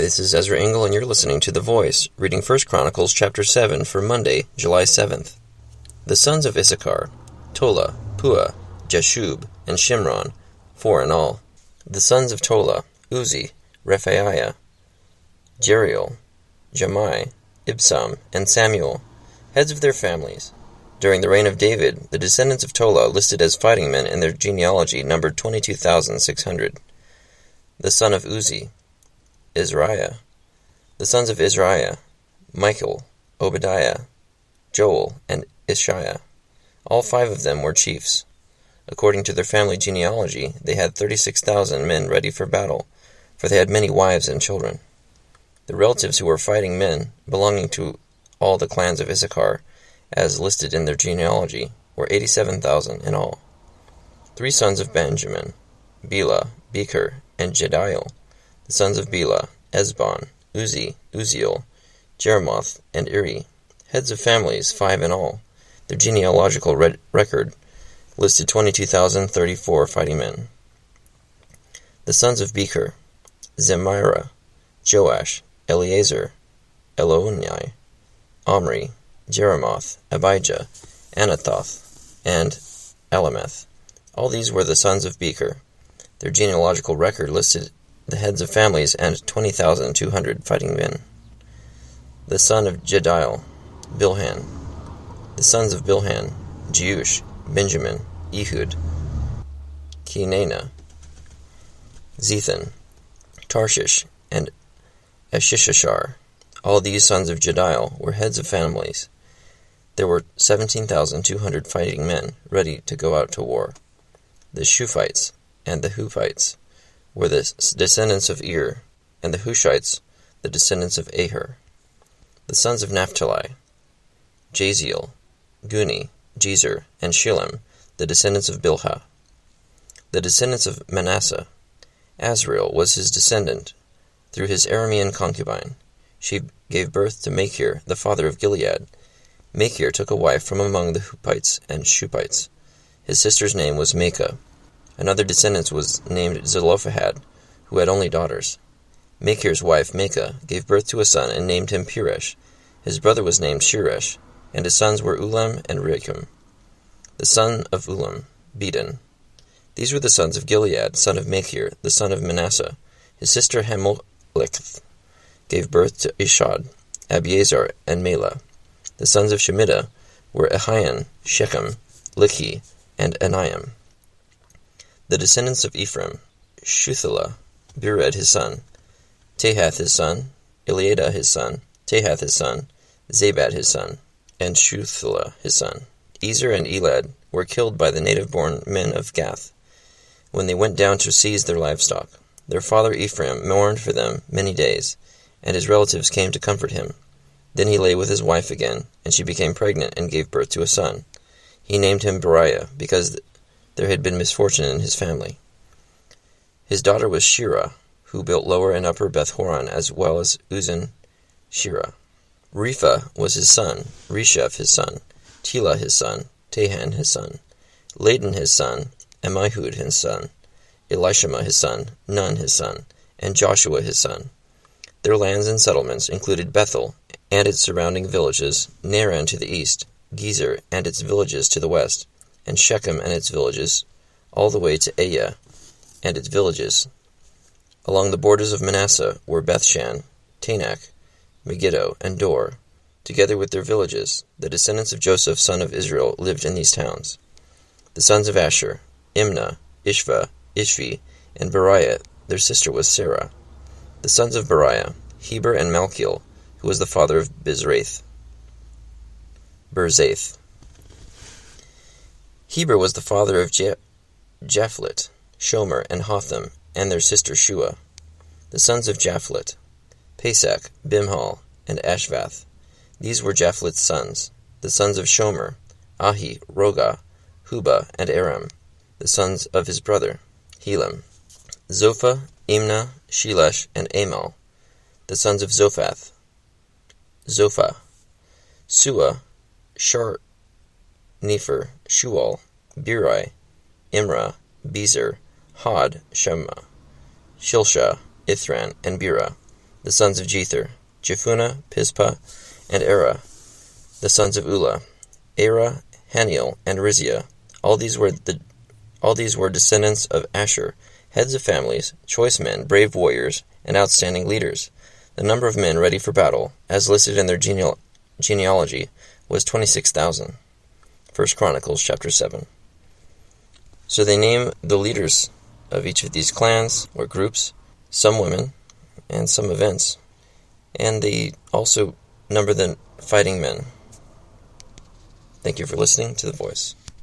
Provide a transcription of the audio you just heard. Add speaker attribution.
Speaker 1: this is Ezra Engel, and you're listening to The Voice, reading 1 Chronicles chapter 7 for Monday, July 7th. The sons of Issachar, Tola, Pua, Jashub, and Shimron, four in all. The sons of Tola, Uzzi, Rephaiah, Jeriel, Jahmai, Ibsam, and Samuel, heads of their families. During the reign of David, the descendants of Tola listed as fighting men in their genealogy numbered 22,600. The son of Uzzi, Izriah. The sons of Izriah, Michael, Obadiah, Joel, and Isshiah. All five of them were chiefs. According to their family genealogy, they had 36,000 men ready for battle, for they had many wives and children. The relatives who were fighting men, belonging to all the clans of Issachar, as listed in their genealogy, were 87,000 in all. Three sons of Benjamin, Bela, Becher, and Jediel, the sons of Bela, Ezbon, Uzzi, Uzziel, Jeremoth, and Iri, heads of families, five in all. Their genealogical record listed 22,034 fighting men. The sons of Becher, Zemira, Joash, Eleazar, Elioenai, Omri, Jeremoth, Abijah, Anathoth, and Alemeth. All these were the sons of Becher. Their genealogical record listed the heads of families, and 20,200 fighting men. The son of Jediel, Bilhan. The sons of Bilhan, Jeush, Benjamin, Ehud, Kenaanah, Zethan, Tarshish, and Ashishashar. All these sons of Jediel were heads of families. There were 17,200 fighting men ready to go out to war. The Shuppites and the Huppites were the descendants of Ir, and the Hushites the descendants of Aher. The sons of Naphtali, Jahziel, Guni, Jezer, and Shillem, the descendants of Bilhah. The descendants of Manasseh, Asriel was his descendant, through his Aramean concubine. She gave birth to Machir, the father of Gilead. Machir took a wife from among the Huppites and Shuppites. His sister's name was Maachah. Another descendant was named Zelophehad, who had only daughters. Machir's wife Maachah gave birth to a son and named him Peresh. His brother was named Sheresh, and his sons were Ulam and Rekem. The son of Ulam, Bedan. These were the sons of Gilead, son of Machir, the son of Manasseh. His sister Hammoleketh gave birth to Ishad, Abiezer, and Mela. The sons of Shemida were Ahian, Shechem, Lichi, and Aniam. The descendants of Ephraim, Shuthelah, Bered his son, Tahath his son, Eliada his son, Tahath his son, Zabad his son, and Shuthelah his son. Ezer and Elad were killed by the native born men of Gath when they went down to seize their livestock. Their father Ephraim mourned for them many days, and his relatives came to comfort him. Then he lay with his wife again, and she became pregnant and gave birth to a son. He named him Beriah, because there had been misfortune in his family. His daughter was Sheerah, who built lower and upper Beth Horon as well as Uzzen Sheerah. Repha was his son, Resheph his son, Tela his son, Tahan his son, Ladan his son, Ammihud his son, Elishama his son, Nun his son, and Joshua his son. Their lands and settlements included Bethel and its surrounding villages, Naaran to the east, Gezer and its villages to the west, and Shechem and its villages, all the way to Ayyah and its villages. Along the borders of Manasseh were Bethshan, Taanach, Megiddo, and Dor, together with their villages. The descendants of Joseph son of Israel lived in these towns. The sons of Asher, Imnah, Ishva, Ishvi, and Beriah, their sister was Sarah. The sons of Beriah, Heber and Malchiel, who was the father of Bizraith. Birzaith. Heber was the father of Je- Japhlet, Shomer, and Hotham, and their sister Shua. The sons of Japhlet, Pesach, Bimhal, and Ashvath. These were Japhlet's sons. The sons of Shomer, Ahi, Rohgah, Huba, and Aram. The sons of his brother, Helam. Zophah, Imnah, Shelesh, and Amal. The sons of Zophath, Zophah. Sua, Shar, Nefer, Shual, Beri, Imra, Bezer, Hod, Shema, Shilsha, Ithran, and Bera. the sons of Jether, Jephunneh, Pispa, and Arah, the sons of Ulla, Arah, Hanniel, and Rizia. All these were the all these were descendants of Asher, heads of families, choice men, brave warriors, and outstanding leaders. The number of men ready for battle, as listed in their geneal- genealogy, was twenty-six thousand. First Chronicles chapter seven. So they name the leaders of each of these clans or groups, some women, and some events, and they also number the fighting men. Thank you for listening to The Voice.